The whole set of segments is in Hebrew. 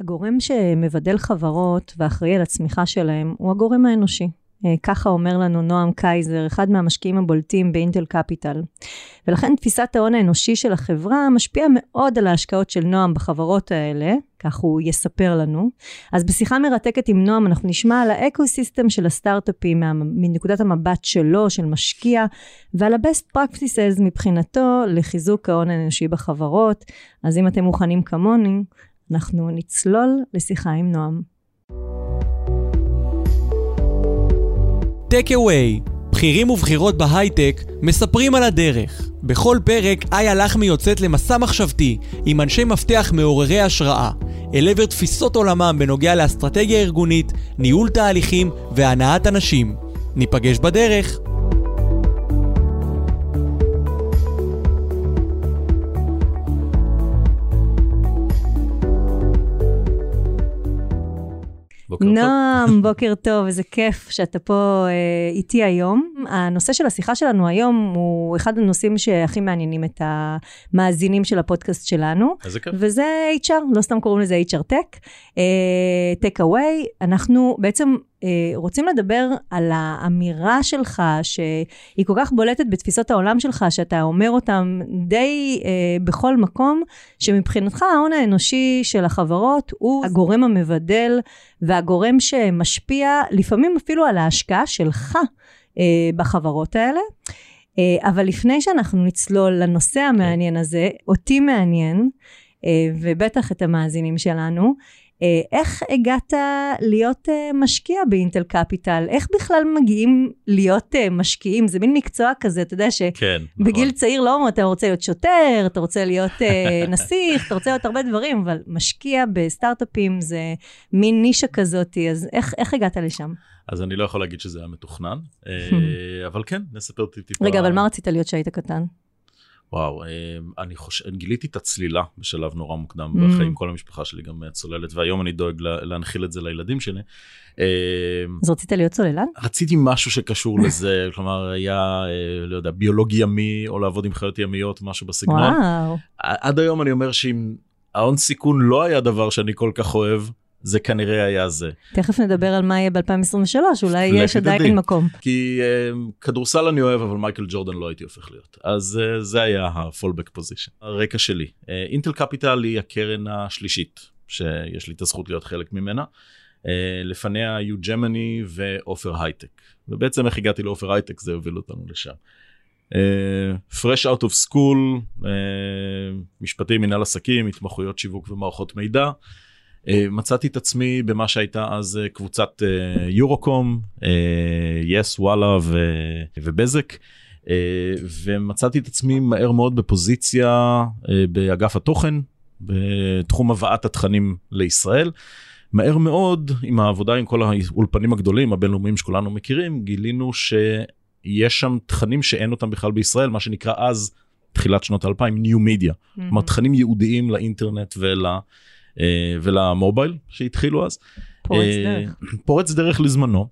הגורם שמבדל חברות ואחראי על הצמיחה שלהם הוא הגורם האנושי. אה, ככה אומר לנו נועם קייזר, אחד מהמשקיעים הבולטים ב Intel Capital. ולכן תפיסת ההון האנושי של החברה משפיעה מאוד על ההשקעות של נועם בחברות האלה, כך הוא יספר לנו. אז בשיחה מרתקת עם נועם אנחנו נשמע על ה ecosystem של הסטארט-אפים מנקודת המבט שלו, של משקיע, ועל ה-best practices מבחינתו לחיזוק ההון האנושי בחברות. אז אם אתם מוכנים כמוני, אנחנו נצלול לשיחה עם נועם. טק אווי, בכירים ובכירות בהייטק מספרים על הדרך. בכל פרק איה לחמי יוצאת למסע מחשבתי עם אנשי מפתח מעוררי השראה, אל עבר תפיסות עולמם בנוגע לאסטרטגיה ארגונית, ניהול תהליכים והנעת אנשים. ניפגש בדרך. בוקר נועם, בוקר טוב, איזה כיף שאתה פה אה, איתי היום. הנושא של השיחה שלנו היום הוא אחד הנושאים שהכי מעניינים את המאזינים של הפודקאסט שלנו. איזה כיף. וזה HR, לא סתם קוראים לזה HR Tech. אה, Take Away, אנחנו בעצם רוצים לדבר על האמירה שלך, שהיא כל כך בולטת בתפיסות העולם שלך, שאתה אומר אותם די אה, בכל מקום, שמבחינתך ההון האנושי של החברות הוא הגורם המבדל והגורם שמשפיע לפעמים אפילו על ההשקעה שלך אה, בחברות האלה. אה, אבל לפני שאנחנו נצלול לנושא המעניין הזה, אותי מעניין, אה, ובטח את המאזינים שלנו, אה, איך הגעת להיות אה, משקיע באינטל קפיטל? איך בכלל מגיעים להיות אה, משקיעים? זה מין מקצוע כזה, אתה יודע כן, שבגיל נכון. צעיר לא אתה רוצה להיות שוטר, אתה רוצה להיות נסיך, אתה רוצה להיות הרבה דברים, אבל משקיע בסטארט-אפים זה מין נישה כזאת, אז איך, איך הגעת לשם? אז אני לא יכול להגיד שזה היה מתוכנן, אבל כן, נספר טיפה. רגע, אבל מה רצית להיות כשהיית קטן? וואו, אני חושב, גיליתי את הצלילה בשלב נורא מוקדם mm. בחיים, כל המשפחה שלי גם צוללת, והיום אני דואג להנחיל את זה לילדים שלי. אז רצית להיות צוללן? רציתי משהו שקשור לזה, כלומר היה, לא יודע, ביולוג ימי, או לעבוד עם חיות ימיות, משהו בסגנון. וואו. עד היום אני אומר שאם ההון סיכון לא היה דבר שאני כל כך אוהב, זה כנראה היה זה. תכף נדבר על מה יהיה ב-2023, אולי יש עדיין מקום. כי uh, כדורסל אני אוהב, אבל מייקל ג'ורדן לא הייתי הופך להיות. אז uh, זה היה ה-fallback position. הרקע שלי, אינטל uh, קפיטל היא הקרן השלישית, שיש לי את הזכות להיות חלק ממנה. Uh, לפניה היו ג'מני ועופר הייטק. ובעצם איך הגעתי לעופר הייטק זה הוביל אותנו לשם. Fresh out of school, uh, משפטים, מנהל עסקים, התמחויות שיווק ומערכות מידע. אה, מצאתי את עצמי במה שהייתה אז אה, קבוצת יורוקום, יס, וואלה ובזק. ומצאתי את עצמי מהר מאוד בפוזיציה באגף התוכן, בתחום הבאת התכנים לישראל. מהר מאוד, עם העבודה עם כל האולפנים הגדולים, הבינלאומיים שכולנו מכירים, גילינו שיש שם תכנים שאין אותם בכלל בישראל, מה שנקרא אז, תחילת שנות האלפיים, ניו מדיה. כלומר, תכנים ייעודיים לאינטרנט ול... אה, ולמובייל שהתחילו אז. פורץ אה, דרך. פורץ דרך לזמנו.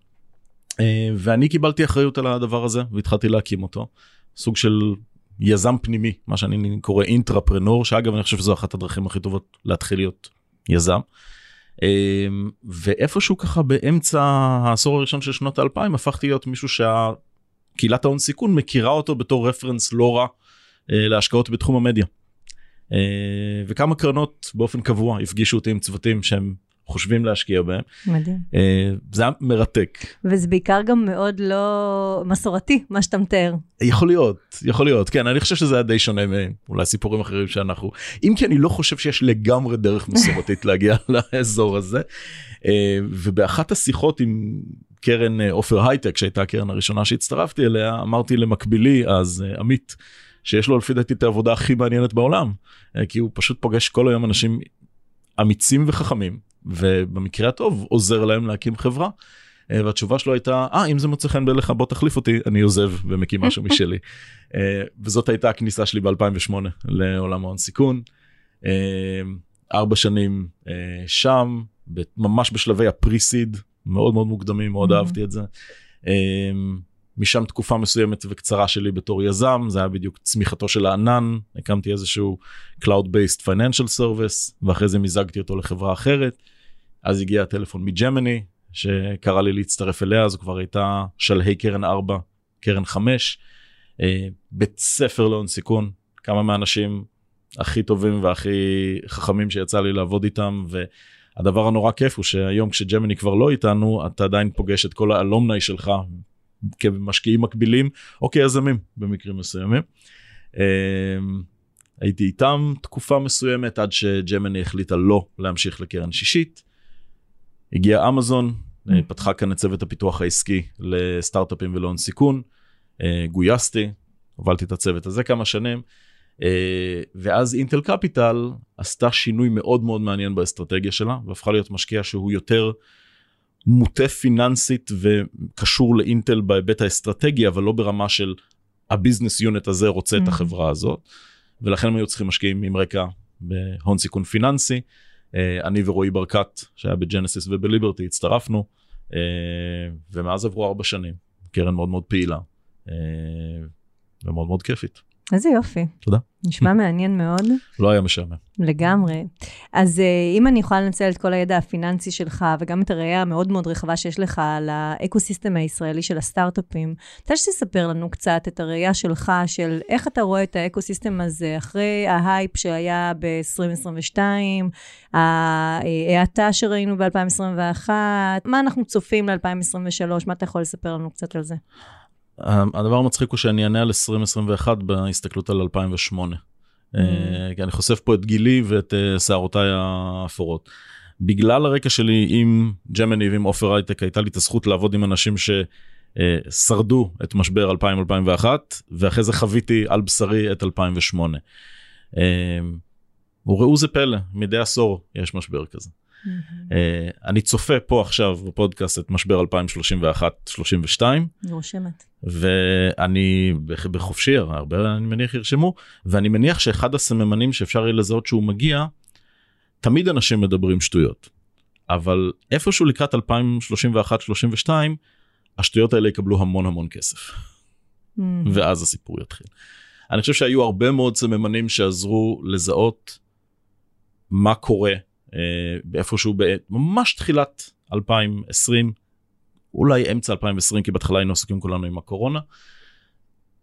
אה, ואני קיבלתי אחריות על הדבר הזה והתחלתי להקים אותו. סוג של יזם פנימי, מה שאני קורא אינטרפרנור, שאגב אני חושב שזו אחת הדרכים הכי טובות להתחיל להיות יזם. ואיפשהו ככה באמצע העשור הראשון של שנות האלפיים הפכתי להיות מישהו שהקהילת ההון סיכון מכירה אותו בתור רפרנס לא רע להשקעות בתחום המדיה. אה, וכמה קרנות באופן קבוע הפגישו אותי עם צוותים שהם חושבים להשקיע בהם. מדהים. אה, זה היה מרתק. וזה בעיקר גם מאוד לא מסורתי, מה שאתה מתאר. יכול להיות, יכול להיות, כן, אני חושב שזה היה די שונה מאולי סיפורים אחרים שאנחנו, אם כי אני לא חושב שיש לגמרי דרך מסורתית להגיע לאזור הזה. אה, ובאחת השיחות עם קרן עופר הייטק, שהייתה הקרן הראשונה שהצטרפתי אליה, אמרתי למקבילי אז, עמית, שיש לו לפי דעתי את העבודה הכי מעניינת בעולם, אה, כי הוא פשוט פוגש כל היום אנשים אמיצים וחכמים, ובמקרה הטוב עוזר להם להקים חברה. אה, והתשובה שלו הייתה, אה, אם זה מוצא חן בעיניך בוא תחליף אותי, אני עוזב ומקים משהו משלי. אה, וזאת הייתה הכניסה שלי ב-2008 לעולם ההון סיכון. ארבע שנים שם, ממש בשלבי הפריסיד, מאוד מאוד מוקדמים, מאוד אהבתי את זה. משם תקופה מסוימת וקצרה שלי בתור יזם, זה היה בדיוק צמיחתו של הענן, הקמתי איזשהו Cloud-Based Financial Service, ואחרי זה מיזגתי אותו לחברה אחרת. אז הגיע הטלפון מג'מני, שקרא לי להצטרף אליה, זו כבר הייתה שלהי קרן 4, קרן 5, אה, בית ספר להון סיכון, כמה מהאנשים הכי טובים והכי חכמים שיצא לי לעבוד איתם, והדבר הנורא כיף הוא שהיום כשג'מני כבר לא איתנו, אתה עדיין פוגש את כל האלומני שלך כמשקיעים מקבילים או כיזמים במקרים מסוימים. אמ, הייתי איתם תקופה מסוימת עד שג'מני החליטה לא להמשיך לקרן שישית. הגיע אמזון, mm. פתחה כאן את צוות הפיתוח העסקי לסטארט-אפים ולהון סיכון. אה, גויסתי, הובלתי את הצוות הזה כמה שנים. אה, ואז אינטל קפיטל עשתה שינוי מאוד מאוד מעניין באסטרטגיה שלה והפכה להיות משקיע שהוא יותר מוטה פיננסית וקשור לאינטל בהיבט האסטרטגי, אבל לא ברמה של ה business unit הזה רוצה mm-hmm. את החברה הזאת. ולכן הם היו צריכים משקיעים עם רקע בהון סיכון פיננסי. אה, אני ורועי ברקת, שהיה ב Genesis וב Liberty, הצטרפנו, אה, ומאז עברו ארבע שנים. קרן מאוד מאוד פעילה, אה, ומאוד מאוד כיפית. איזה יופי. תודה. נשמע מעניין מאוד. לא היה משעמם. לגמרי. אז אה, אם אני יכולה לנצל את כל הידע הפיננסי שלך, וגם את הראייה המאוד מאוד רחבה שיש לך על האקו-סיסטם הישראלי של הסטארט-אפים, אתה שתספר לנו קצת את הראייה שלך, של איך אתה רואה את האקו-סיסטם הזה אחרי ההייפ שהיה ב-2022, ההאטה שראינו ב-2021, מה אנחנו צופים ל-2023, מה אתה יכול לספר לנו קצת על זה? הדבר המצחיק הוא שאני אענה על 2021 בהסתכלות על 2008. Mm. כי אני חושף פה את גילי ואת אה, שערותיי האפורות. בגלל הרקע שלי עם ג'מני ועם עופר הייטק הייתה לי את הזכות לעבוד עם אנשים ששרדו את משבר 2000-2001 ואחרי זה חוויתי על בשרי את 2008. וראו זה פלא מדי עשור יש משבר כזה. Mm-hmm. אני צופה פה עכשיו בפודקאסט את משבר 2031-32. רושמת. ואני בחופשי, הרבה אני מניח ירשמו, ואני מניח שאחד הסממנים שאפשר יהיה לזהות שהוא מגיע, תמיד אנשים מדברים שטויות. אבל איפשהו לקראת 2031-32, השטויות האלה יקבלו המון המון כסף. Mm-hmm. ואז הסיפור יתחיל. אני חושב שהיו הרבה מאוד סממנים שעזרו לזהות מה קורה אה, ממש תחילת 2020, אולי אמצע 2020, כי בהתחלה היינו עסוקים כולנו עם הקורונה.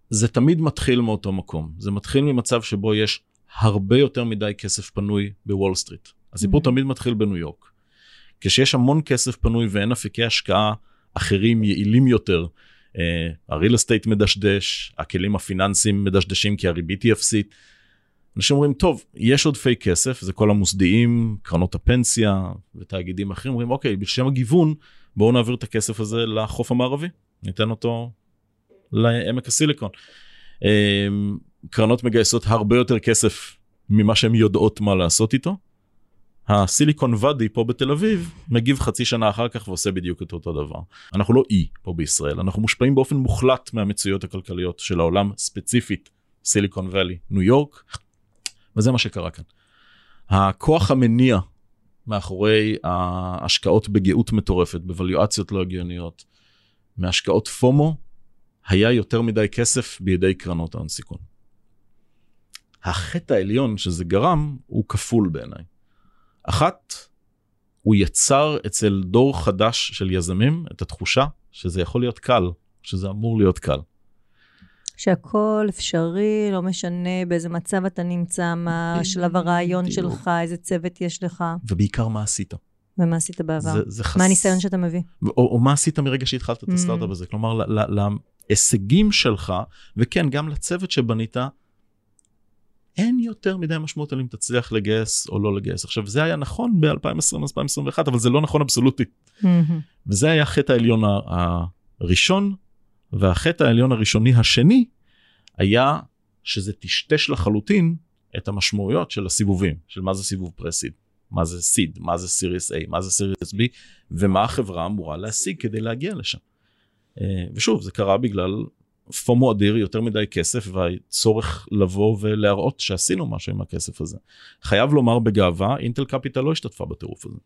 זה תמיד מתחיל מאותו מקום. זה מתחיל ממצב שבו יש הרבה יותר מדי כסף פנוי בוול סטריט. הסיפור mm-hmm. תמיד מתחיל בניו יורק. כשיש המון כסף פנוי ואין אפיקי השקעה אחרים יעילים יותר, ה real uh, estate מדשדש, הכלים הפיננסיים מדשדשים כי הריבית היא אפסית. אנשים אומרים, טוב, יש עודפי כסף, זה כל המוסדיים, קרנות הפנסיה ותאגידים אחרים, אומרים, אוקיי, בשם הגיוון, בואו נעביר את הכסף הזה לחוף המערבי, ניתן אותו לעמק הסיליקון. אמ, קרנות מגייסות הרבה יותר כסף ממה שהן יודעות מה לעשות איתו. הסיליקון ואדי פה בתל אביב מגיב חצי שנה אחר כך ועושה בדיוק את אותו דבר. אנחנו לא אי פה בישראל, אנחנו מושפעים באופן מוחלט מהמציאויות הכלכליות של העולם, ספציפית סיליקון ואלי, ניו יורק, וזה מה שקרה כאן. הכוח המניע מאחורי ההשקעות בגאות מטורפת, בווליואציות לא הגיוניות, מהשקעות פומו, היה יותר מדי כסף בידי קרנות ההון סיכון. החטא העליון שזה גרם הוא כפול בעיניי. אחת, הוא יצר אצל דור חדש של יזמים את התחושה שזה יכול להיות קל, שזה אמור להיות קל. שהכל אפשרי, לא משנה באיזה מצב אתה נמצא, מה שלב הרעיון שלך, איזה צוות יש לך. ובעיקר מה עשית. ומה עשית בעבר? זה, זה חס... מה הניסיון שאתה מביא? או, או מה עשית מרגע שהתחלת את mm. הסטארט-אפ הזה. כלומר, להישגים שלך, וכן, גם לצוות שבנית, אין יותר מדי משמעות על אם תצליח לגייס או לא לגייס. עכשיו, זה היה נכון ב-2020-2021, אבל זה לא נכון אבסולוטית. Mm-hmm. וזה היה החטא העליון הראשון והחטא העליון הראשוני השני היה שזה טשטש לחלוטין את המשמעויות של הסיבובים, של מה זה סיבוב פרסיד, מה זה סיד, מה זה סיריס A, מה זה סיריס B, ומה החברה אמורה להשיג כדי להגיע לשם. אה, ושוב, זה קרה בגלל פומו אדיר, יותר מדי כסף, והצורך לבוא ולהראות שעשינו משהו עם הכסף הזה. חייב לומר בגאווה, אינטל קפיטל לא השתתפה בטירוף הזה.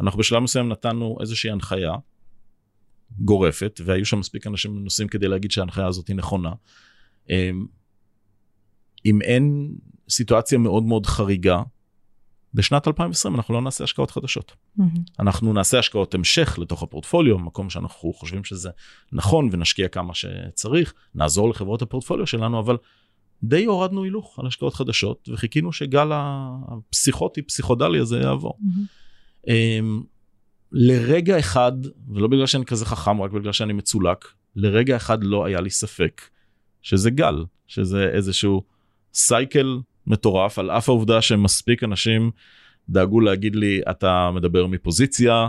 אנחנו בשלב מסוים נתנו איזושהי הנחיה גורפת, והיו שם מספיק אנשים מנוסים כדי להגיד שההנחיה הזאת היא נכונה. אמ, אם אין סיטואציה מאוד מאוד חריגה, בשנת 2020 אנחנו לא נעשה השקעות חדשות. מהמם. אנחנו נעשה השקעות המשך לתוך הפורטפוליו, מקום שאנחנו חושבים שזה נכון ונשקיע כמה שצריך, נעזור לחברות הפורטפוליו שלנו, אבל די הורדנו הילוך על השקעות חדשות וחיכינו שגל הפסיכוטי, פסיכודלי הזה יעבור. מהמם. לרגע אחד, ולא בגלל שאני כזה חכם, רק בגלל שאני מצולק, לרגע אחד לא היה לי ספק שזה גל, שזה איזשהו cycle מטורף, על אף העובדה שמספיק אנשים דאגו להגיד לי, אתה מדבר מפוזיציה,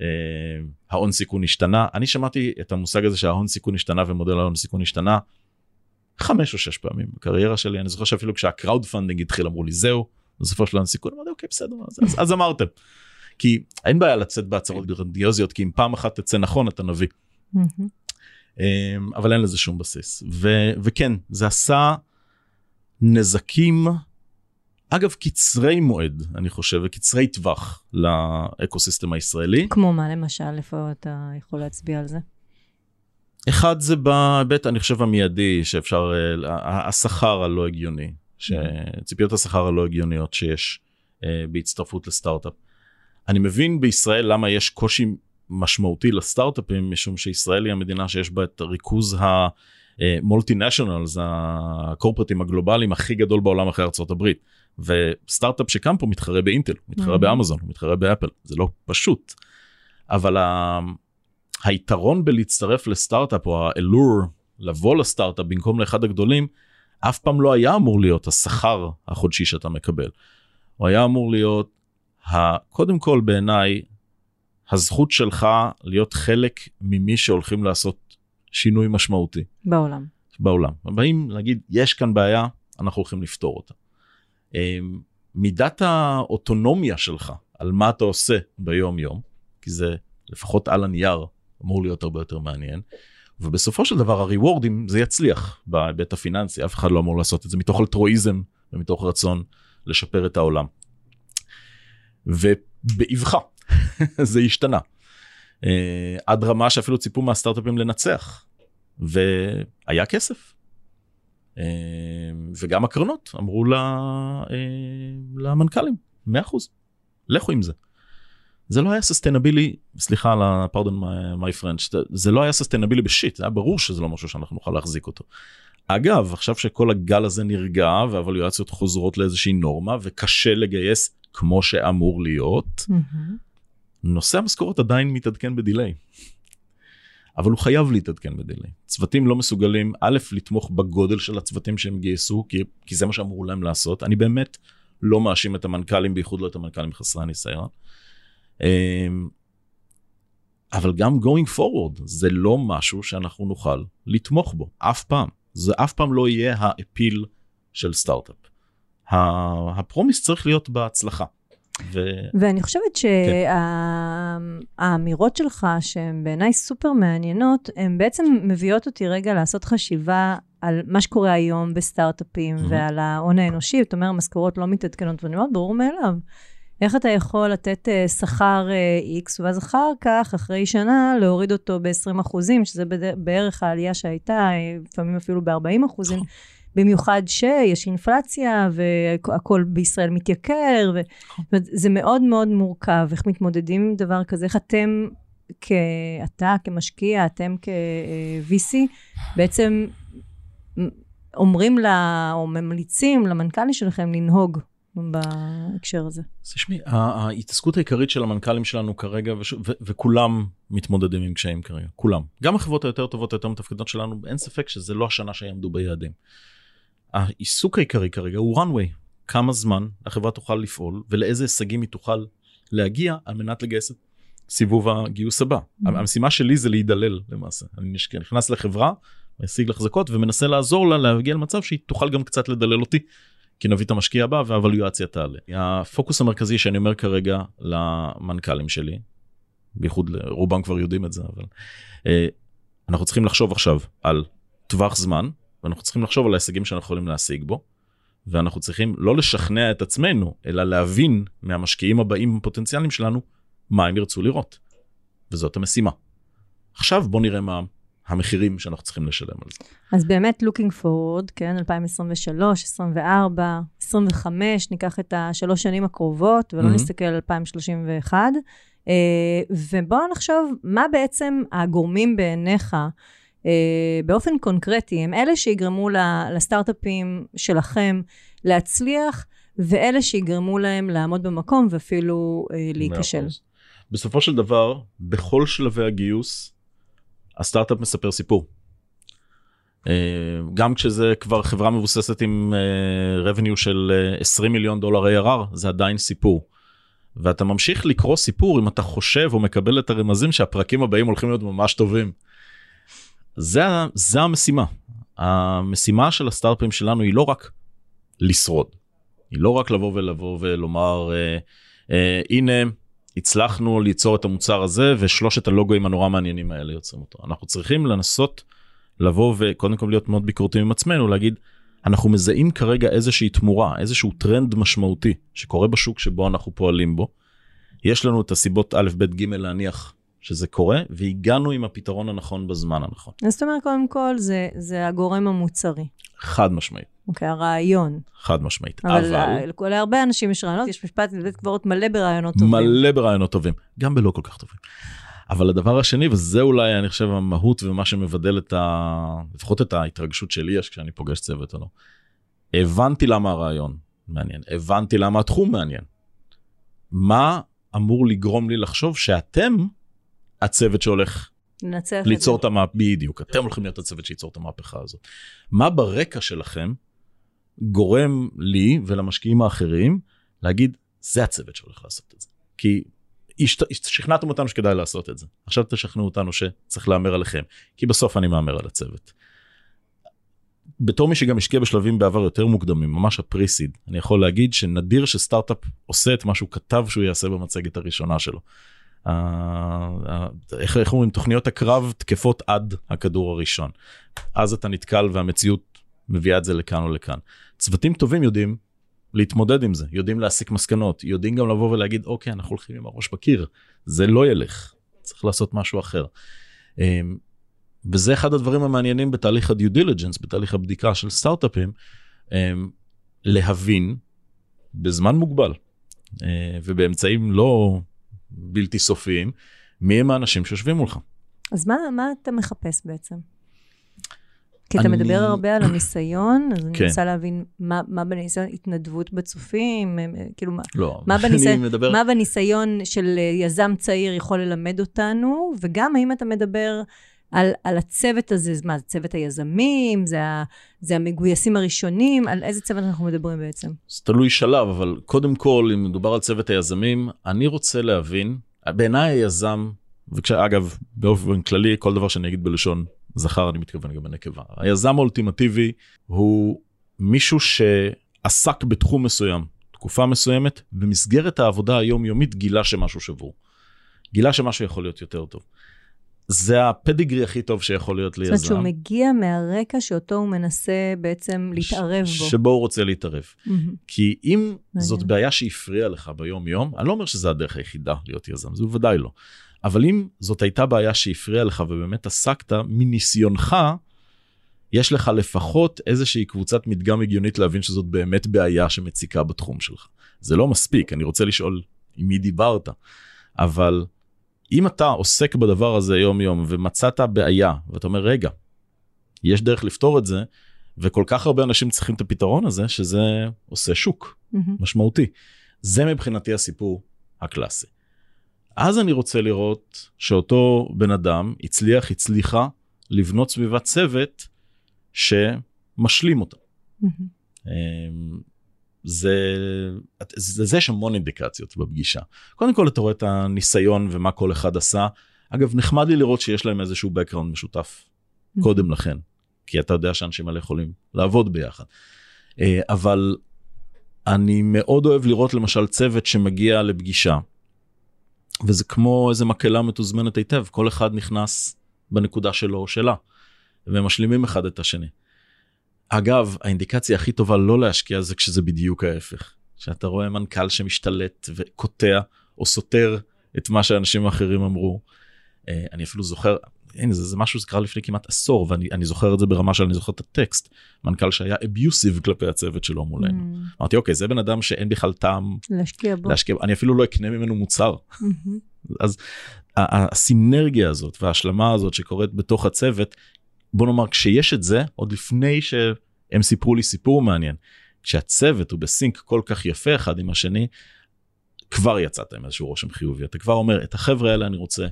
אה, ההון סיכון השתנה. אני שמעתי את המושג הזה שההון סיכון השתנה ומודל ההון סיכון השתנה חמש או שש פעמים בקריירה שלי, אני זוכר שאפילו כשה crowd funding התחיל אמרו לי זהו, בסופו של דבר סיכון, אמרתי אוקיי בסדר, אז, אז, אז אמרתם. כי אין בעיה לצאת בהצהרות גרנדיוזיות, כי אם פעם אחת תצא נכון אתה נביא. אמ, אבל אין לזה שום בסיס. ו- וכן, זה עשה נזקים, אגב, קצרי מועד, אני חושב, וקצרי טווח לאקוסיסטם הישראלי. כמו מה למשל, איפה אתה יכול להצביע על זה? אחד זה בהיבט, אני חושב, המיידי, שאפשר, אה, השכר הלא הגיוני, שציפיות השכר הלא הגיוניות שיש אה, בהצטרפות לסטארט-אפ. אני מבין בישראל למה יש קושי משמעותי לסטארט-אפים, משום שישראל היא המדינה שיש בה את ריכוז המולטי-נשיונלס, הקורפרטים הגלובליים הכי גדול בעולם אחרי הברית. וסטארט-אפ שקם פה מתחרה באינטל, מתחרה Mhm. באמזון, מתחרה באפל, זה לא פשוט. אבל ה... היתרון בלהצטרף לסטארט-אפ או האלור לבוא לסטארט-אפ במקום לאחד הגדולים, אף פעם לא היה אמור להיות השכר החודשי שאתה מקבל. הוא היה אמור להיות. קודם כל בעיניי, הזכות שלך להיות חלק ממי שהולכים לעשות שינוי משמעותי בעולם. בעולם. באים להגיד, יש כאן בעיה, אנחנו הולכים לפתור אותה. אמ, מידת האוטונומיה שלך על מה אתה עושה ביום יום, כי זה לפחות על הנייר אמור להיות הרבה יותר מעניין, ובסופו של דבר הריוורדים זה יצליח בהיבט הפיננסי, אף אחד לא אמור לעשות את זה מתוך אלטרואיזם ומתוך רצון לשפר את העולם. ובאבחה זה השתנה. אה, עד רמה שאפילו ציפו מהסטארט-אפים לנצח, והיה כסף. אה, וגם הקרנות אמרו ל- אה, למנכ"לים, 100%, לכו עם זה. זה לא היה sustainable, סליחה על ה-pardon my, my French, זה לא היה sustainable בשיט, זה היה ברור שזה לא משהו שאנחנו נוכל להחזיק אותו. אגב, עכשיו שכל הגל הזה נרגע והוולואציות חוזרות לאיזושהי נורמה וקשה לגייס כמו שאמור להיות, מהמם. נושא המשכורת עדיין מתעדכן בדיליי. אבל הוא חייב להתעדכן בדיליי. צוותים לא מסוגלים, א', לתמוך בגודל של הצוותים שהם גייסו, כי, כי זה מה שאמרו להם לעשות. אני באמת לא מאשים את המנכ"לים, בייחוד לא את המנכ"לים חסרי הניסיון. אמ, אבל גם going forward זה לא משהו שאנחנו נוכל לתמוך בו, אף פעם. זה אף פעם לא יהיה האפיל של סטארט-אפ. הפרומיס צריך להיות בהצלחה. ו... ואני חושבת שהאמירות שלך, שהן בעיניי סופר מעניינות, הן בעצם מביאות אותי רגע לעשות חשיבה על מה שקורה היום בסטארט-אפים Mhm. ועל ההון האנושי. זאת אומרת, המשכורות לא מתעדכנות, ואני אומרת, ברור מאליו. איך אתה יכול לתת אה, שכר אה, X, ואז אחר כך, אחרי שנה, להוריד אותו ב-20 אחוזים, שזה בערך העלייה שהייתה, אה, לפעמים אפילו ב-40 אחוזים. במיוחד שיש אינפלציה והכל בישראל מתייקר, ו... אומרת, זה מאוד מאוד מורכב, איך מתמודדים עם דבר כזה, איך אתם, כ... אתה כמשקיע, אתם כ-VC, בעצם אומרים לה, או ממליצים למנכ"לים שלכם לנהוג בהקשר הזה. אז תשמעי, ההתעסקות העיקרית של המנכ"לים שלנו כרגע, וש... ו- וכולם מתמודדים עם קשיים כרגע, כולם. גם החברות היותר טובות, היותר מתפקדות שלנו, אין ספק שזה לא השנה שיעמדו ביעדים. העיסוק העיקרי כרגע הוא runway, כמה זמן החברה תוכל לפעול ולאיזה הישגים היא תוכל להגיע על מנת לגייס את סיבוב הגיוס הבא. Mhm. המשימה שלי זה להידלל למעשה. אני נש- נכנס לחברה, משיג לחזקות ומנסה לעזור לה להגיע למצב שהיא תוכל גם קצת לדלל אותי. כי נביא את המשקיע הבא והאבלואציה תעלה. הפוקוס המרכזי שאני אומר כרגע למנכ"לים שלי, בייחוד רובם כבר יודעים את זה, אבל אה, אנחנו צריכים לחשוב עכשיו על טווח זמן, ואנחנו צריכים לחשוב על ההישגים שאנחנו יכולים להשיג בו, ואנחנו צריכים לא לשכנע את עצמנו, אלא להבין מהמשקיעים הבאים הפוטנציאליים שלנו מה הם ירצו לראות. וזאת המשימה. עכשיו בוא נראה מה המחירים שאנחנו צריכים לשלם על זה. אז באמת looking forward, כן, 2023, 24, 25, ניקח את השלוש שנים הקרובות, ולא מהמם. נסתכל על 2031. אה, ובואו נחשוב, מה בעצם הגורמים בעיניך, באופן קונקרטי, הם אלה שיגרמו לסטארט-אפים שלכם להצליח, ואלה שיגרמו להם לעמוד במקום ואפילו אה, להיכשל. בסופו של דבר, בכל שלבי הגיוס, הסטארט-אפ מספר סיפור. אה, גם כשזה כבר חברה מבוססת עם אה, revenue של אה, 20 מיליון דולר ARR, זה עדיין סיפור. ואתה ממשיך לקרוא סיפור אם אתה חושב או מקבל את הרמזים שהפרקים הבאים הולכים להיות ממש טובים. זה, זה המשימה. המשימה של הסטארט-אפים שלנו היא לא רק לשרוד. היא לא רק לבוא ולבוא ולומר, אה, אה, הנה, הצלחנו ליצור את המוצר הזה ושלושת הלוגוים הנורא מעניינים האלה יוצרים אותו. אנחנו צריכים לנסות לבוא וקודם כל להיות מאוד ביקורתיים עם עצמנו, להגיד, אנחנו מזהים כרגע איזושהי תמורה, איזשהו טרנד משמעותי שקורה בשוק שבו אנחנו פועלים בו. יש לנו את הסיבות א', ב', ג' להניח שזה קורה, והגענו עם הפתרון הנכון בזמן הנכון. זאת אומרת, קודם כל, זה, זה הגורם המוצרי. חד משמעית, אוקיי, הרעיון. חד משמעית. אבל, אבל... להרבה אנשים יש רעיונות, יש משפט בבית קברות מלא ברעיונות טובים. מלא ברעיונות טובים, גם בלא כל כך טובים. אבל הדבר השני, וזה אולי אני חושב המהות ומה שמבדל את ה... לפחות את ההתרגשות שלי יש כשאני פוגש צוות או לא. הבנתי למה הרעיון מעניין, הבנתי למה התחום מעניין. מה אמור לגרום לי לחשוב שאתם הצוות שהולך ננצח את ליצור זה. את המהפכה, בדיוק, אתם הולכים להיות הצוות שייצור את המהפכה הזאת. מה ברקע שלכם גורם לי ולמשקיעים האחרים להגיד, זה הצוות שהולך לעשות את זה. כי שכנעתם אותנו שכדאי לעשות את זה. עכשיו תשכנעו אותנו שצריך להמר עליכם, כי בסוף אני מהמר על הצוות. בתור מי שגם השקיע בשלבים בעבר יותר מוקדמים, ממש הפריסיד, אני יכול להגיד שנדיר שסטארט-אפ עושה את מה שהוא כתב שהוא יעשה במצגת הראשונה שלו. איך, איך אומרים, תוכניות הקרב תקפות עד הכדור הראשון. אז אתה נתקל והמציאות מביאה את זה לכאן או לכאן. צוותים טובים יודעים להתמודד עם זה, יודעים להסיק מסקנות, יודעים גם לבוא ולהגיד, אוקיי, אנחנו הולכים עם הראש בקיר, זה לא ילך, צריך לעשות משהו אחר. אמ, וזה אחד הדברים המעניינים בתהליך הדיו דיליג'נס, בתהליך הבדיקה של סטארט-אפים, אמ, להבין בזמן מוגבל אה, ובאמצעים לא בלתי סופיים, מי הם האנשים שיושבים מולך. אז מה, מה אתה מחפש בעצם? כי אתה אני- מדבר הרבה על הניסיון, אז אני כן. מנסה להבין מה, מה בניסיון, התנדבות בצופים, כאילו מה, לא, מה אני בניסיון, מדבר... מה בניסיון של אה, יזם צעיר יכול ללמד אותנו, וגם האם אתה מדבר על, על הצוות הזה, מה, זה צוות היזמים, זה, ה, זה המגויסים הראשונים, על איזה צוות אנחנו מדברים בעצם? זה תלוי שלב, אבל קודם כל, אם מדובר על צוות היזמים, אני רוצה להבין, בעיניי היזם, ואגב, באופן כללי, כל דבר שאני אגיד בלשון זכר, אני מתכוון גם בנקבה. היזם האולטימטיבי הוא מישהו שעסק בתחום מסוים, תקופה מסוימת, במסגרת העבודה היומיומית גילה שמשהו שבור. גילה שמשהו יכול להיות יותר טוב. זה הפדיגרי הכי טוב שיכול להיות זאת ליזם. אומרת שהוא מגיע מהרקע שאותו הוא מנסה בעצם להתערב בו. שבו הוא רוצה להתערב. מהמם. כי אם זאת. בעיה שהפריעה לך ביום יום, אני לא אומר שזה הדרך היחידה להיות יזם, זה בוודאי לא. אבל אם זאת הייתה בעיה שהפריעה לך ובאמת עסקת, מניסיונך, יש לך לפחות איזושהי קבוצת מדגם הגיונית להבין שזאת באמת בעיה שמציקה בתחום שלך. זה לא מספיק, אני רוצה לשאול עם מי דיברת, אבל אם אתה עוסק בדבר הזה יום יום ומצאת בעיה, ואתה אומר, רגע, יש דרך לפתור את זה, וכל כך הרבה אנשים צריכים את הפתרון הזה, שזה עושה שוק מהמם. משמעותי. זה מבחינתי הסיפור הקלאסי. אז אני רוצה לראות שאותו בן אדם הצליח, הצליחה, לבנות סביבת צוות שמשלים אותה. מהמם. זה, זה, זה יש המון אינדיקציות בפגישה. קודם כל אתה רואה את הניסיון ומה כל אחד עשה. אגב, נחמד לי לראות שיש להם איזשהו background משותף קודם לכן, כי אתה יודע שאנשים האלה יכולים לעבוד ביחד. אה, אבל אני מאוד אוהב לראות למשל צוות שמגיע לפגישה, וזה כמו איזה מקהלה מתוזמנת היטב, כל אחד נכנס בנקודה שלו או שלה, ומשלימים אחד את השני. אגב, האינדיקציה הכי טובה לא להשקיע זה כשזה בדיוק ההפך. שאתה רואה מנכ"ל שמשתלט וקוטע או סותר את מה שאנשים אחרים אמרו. אה, אני אפילו זוכר, הנה, זה, זה משהו שקרה לפני כמעט עשור, ואני זוכר את זה ברמה שאני זוכר את הטקסט, מנכ"ל שהיה אביוסיב כלפי הצוות שלו מולנו. Mm. אמרתי, אוקיי, זה בן אדם שאין בכלל טעם להשקיע בו. להשקיע, אני אפילו לא אקנה ממנו מוצר. מהמם. אז הסינרגיה הזאת וההשלמה הזאת שקורית בתוך הצוות, בוא נאמר, כשיש את זה, עוד לפני שהם סיפרו לי סיפור מעניין, כשהצוות הוא ב sync כל כך יפה אחד עם השני, כבר יצאת עם איזשהו רושם חיובי. אתה כבר אומר, את החבר'ה האלה אני רוצה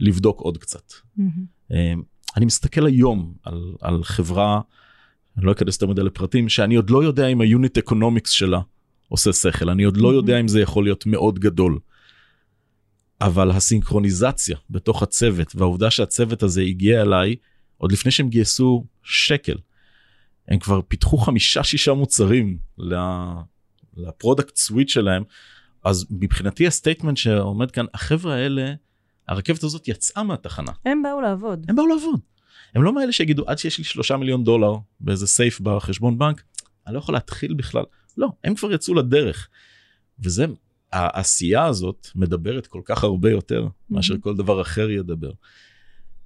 לבדוק עוד קצת. מהמם. אה, אני מסתכל היום על, על חברה, אני לא אכנס יותר מדי לפרטים, שאני עוד לא יודע אם ה unit economics שלה עושה שכל, אני עוד לא Mhm. יודע אם זה יכול להיות מאוד גדול. אבל הסינכרוניזציה בתוך הצוות והעובדה שהצוות הזה הגיע אליי עוד לפני שהם גייסו שקל. הם כבר פיתחו חמישה שישה מוצרים ל product suite שלהם אז מבחינתי ה statement שעומד כאן החבר'ה האלה הרכבת הזאת יצאה מהתחנה הם באו לעבוד. הם באו לעבוד. הם לא מאלה שיגידו עד שיש לי שלושה מיליון דולר באיזה סייף בחשבון בנק אני לא יכול להתחיל בכלל לא הם כבר יצאו לדרך. וזה העשייה הזאת מדברת כל כך הרבה יותר מאשר כל דבר אחר ידבר.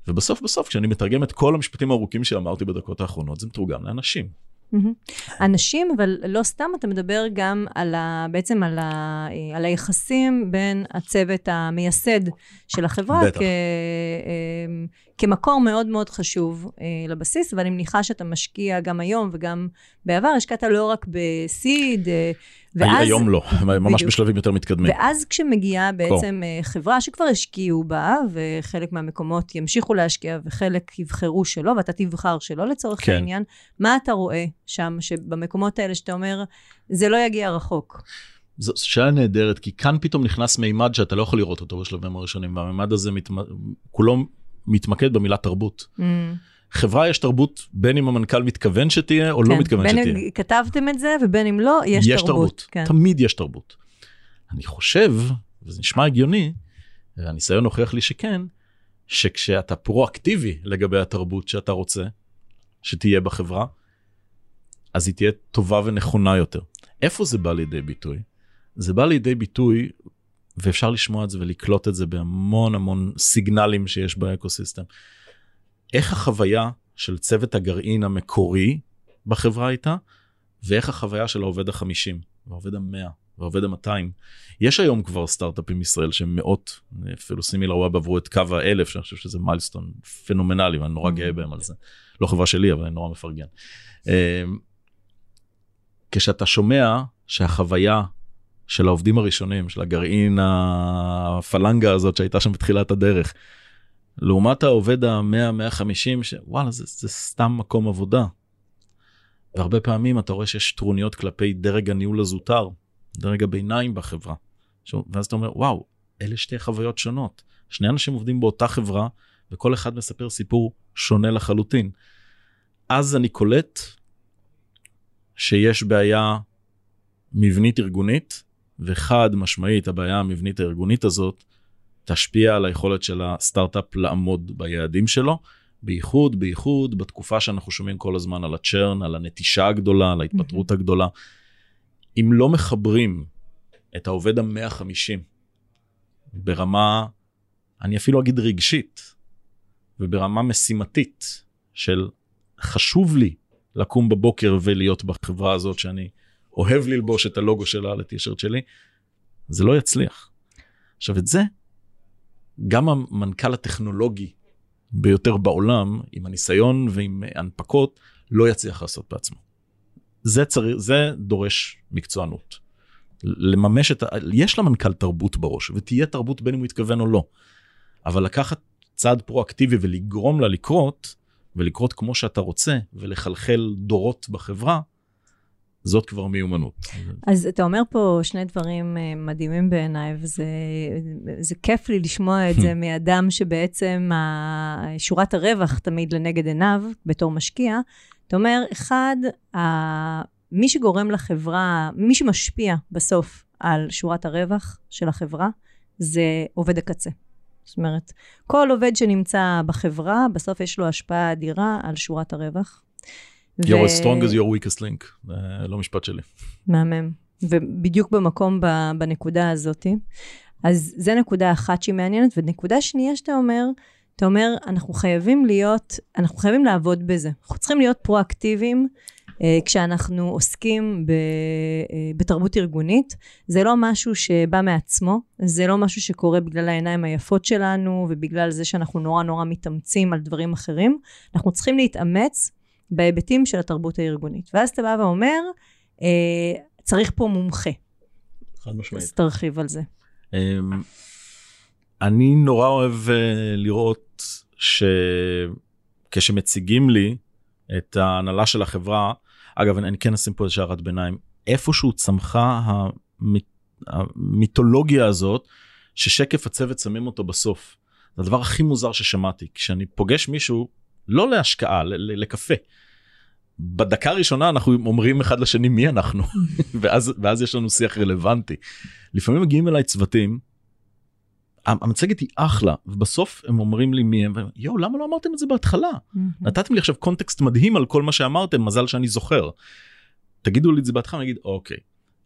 ובסוף בסוף כשאני מתרגם את כל המשפטים הארוכים שאמרתי בדקות האחרונות זה מתורגם לאנשים. אנשים, אבל לא סתם, אתה מדבר גם על ה, בעצם על, ה, על היחסים בין הצוות המייסד של החברה, בטח. כ, אמ, כמקור מאוד מאוד חשוב אה, לבסיס, ואני מניחה שאתה משקיע גם היום וגם בעבר, השקעת לא רק בסיד, אה, ואז... היום לא, ממש בדיוק. בשלבים יותר מתקדמים. ואז כשמגיעה בעצם אה, חברה שכבר השקיעו בה, וחלק מהמקומות ימשיכו להשקיע וחלק יבחרו שלא, ואתה תבחר שלא לצורך כן. העניין, מה אתה רואה שם, שבמקומות האלה שאתה אומר, זה לא יגיע רחוק? זו שאלה נהדרת כי כאן פתאום נכנס מימד שאתה לא יכול לראות אותו בשלבים הראשונים והמימד הזה מתמ... כולו מתמקד במילה תרבות. Mm, חברה יש תרבות בין אם המנכ"ל מתכוון שתהיה או לא כן. מתכוון בין שתהיה. אם כתבתם את זה, ובין אם לא, יש, יש תרבות, כן. תמיד יש תרבות. אני חושב, וזה נשמע הגיוני, והניסיון הוכיח לי שכן, שכשאתה פרואקטיבי לגבי התרבות שאתה רוצה שתהיה בחברה, אז היא תהיה טובה ונכונה יותר. איפה זה בא לידי ביטוי? זה בא לידי ביטוי, ואפשר לשמוע את זה ולקלוט את זה בהמון המון סיגנלים שיש באקוסיסטם. איך החוויה של צוות הגרעין המקורי בחברה הייתה, ואיך החוויה של העובד החמישים, והעובד המאה, והעובד המאתיים. יש היום כבר סטארט-אפים בישראל שהם מאות, אפילו SimilarWeb עברו את קו האלף, שאני חושב שזה milestone פנומנלי, ואני נורא גאה בהם על זה. לא חברה שלי, אבל אני נורא מפרגן. אמ, כשאתה שומע שהחוויה של העובדים הראשונים, של הגרעין הפלנגה הזאת שהייתה שם בתחילת הדרך, לעומת העובד ה-100-150, שוואלה, זה, זה סתם מקום עבודה. והרבה פעמים אתה רואה שיש טרוניות כלפי דרג הניהול הזוטר, דרג הביניים בחברה. ואז אתה אומר, וואו, אלה שתי חוויות שונות. שני אנשים עובדים באותה חברה, וכל אחד מספר סיפור שונה לחלוטין. אז אני קולט שיש בעיה מבנית ארגונית, וחד משמעית הבעיה המבנית הארגונית הזאת תשפיע על היכולת של הסטארט-אפ לעמוד ביעדים שלו, בייחוד, בייחוד בתקופה שאנחנו שומעים כל הזמן על הצ'רן, על הנטישה הגדולה, על ההתפטרות הגדולה. אם לא מחברים את העובד ה-150 ברמה, אני אפילו אגיד רגשית, וברמה משימתית של חשוב לי לקום בבוקר ולהיות בחברה הזאת שאני אוהב ללבוש את הלוגו שלה על הטישרט שלי, זה לא יצליח. עכשיו את זה, גם המנכ"ל הטכנולוגי ביותר בעולם, עם הניסיון ועם הנפקות, לא יצליח לעשות בעצמו. זה, צריך, זה דורש מקצוענות. לממש את ה... יש למנכ"ל תרבות בראש, ותהיה תרבות בין אם הוא יתכוון או לא. אבל לקחת צעד פרואקטיבי ולגרום לה לקרות, ולקרות כמו שאתה רוצה, ולחלחל דורות בחברה, זאת כבר מיומנות. אז אתה אומר פה שני דברים אה, מדהימים בעיניי, וזה זה כיף לי לשמוע את זה מאדם שבעצם שורת הרווח תמיד לנגד עיניו, בתור משקיע. אתה אומר, אחד, מי שגורם לחברה, מי שמשפיע בסוף על שורת הרווח של החברה, זה עובד הקצה. זאת אומרת, כל עובד שנמצא בחברה, בסוף יש לו השפעה אדירה על שורת הרווח. You're as strong as your weakest link, זה לא משפט שלי. מהמם. ובדיוק במקום בנקודה הזאת. אז זה נקודה אחת שהיא מעניינת, ונקודה שנייה שאתה אומר, אתה אומר, אנחנו חייבים להיות, אנחנו חייבים לעבוד בזה. אנחנו צריכים להיות פרואקטיביים אה, כשאנחנו עוסקים ב, אה, בתרבות ארגונית. זה לא משהו שבא מעצמו, זה לא משהו שקורה בגלל העיניים היפות שלנו ובגלל זה שאנחנו נורא נורא מתאמצים על דברים אחרים. אנחנו צריכים להתאמץ בהיבטים של התרבות הארגונית. ואז אתה בא ואומר, אה, צריך פה מומחה. חד משמעית. אז תרחיב על זה. אמ, אני נורא אוהב uh, לראות שכשמציגים לי את ההנהלה של החברה, אגב אני, אני כן אשים פה איזה הערת ביניים, איפשהו צמחה המיתולוגיה המיתולוגיה הזאת ששקף הצוות שמים אותו בסוף. זה הדבר הכי מוזר ששמעתי כשאני פוגש מישהו לא להשקעה לקפה. בדקה הראשונה אנחנו אומרים אחד לשני מי אנחנו ואז ואז יש לנו שיח רלוונטי. לפעמים מגיעים אליי צוותים המצגת היא אחלה ובסוף הם אומרים לי מי הם יואו למה לא אמרתם את זה בהתחלה נתתם לי עכשיו קונטקסט מדהים על כל מה שאמרתם מזל שאני זוכר. תגידו לי את זה בהתחלה אני אגיד אוקיי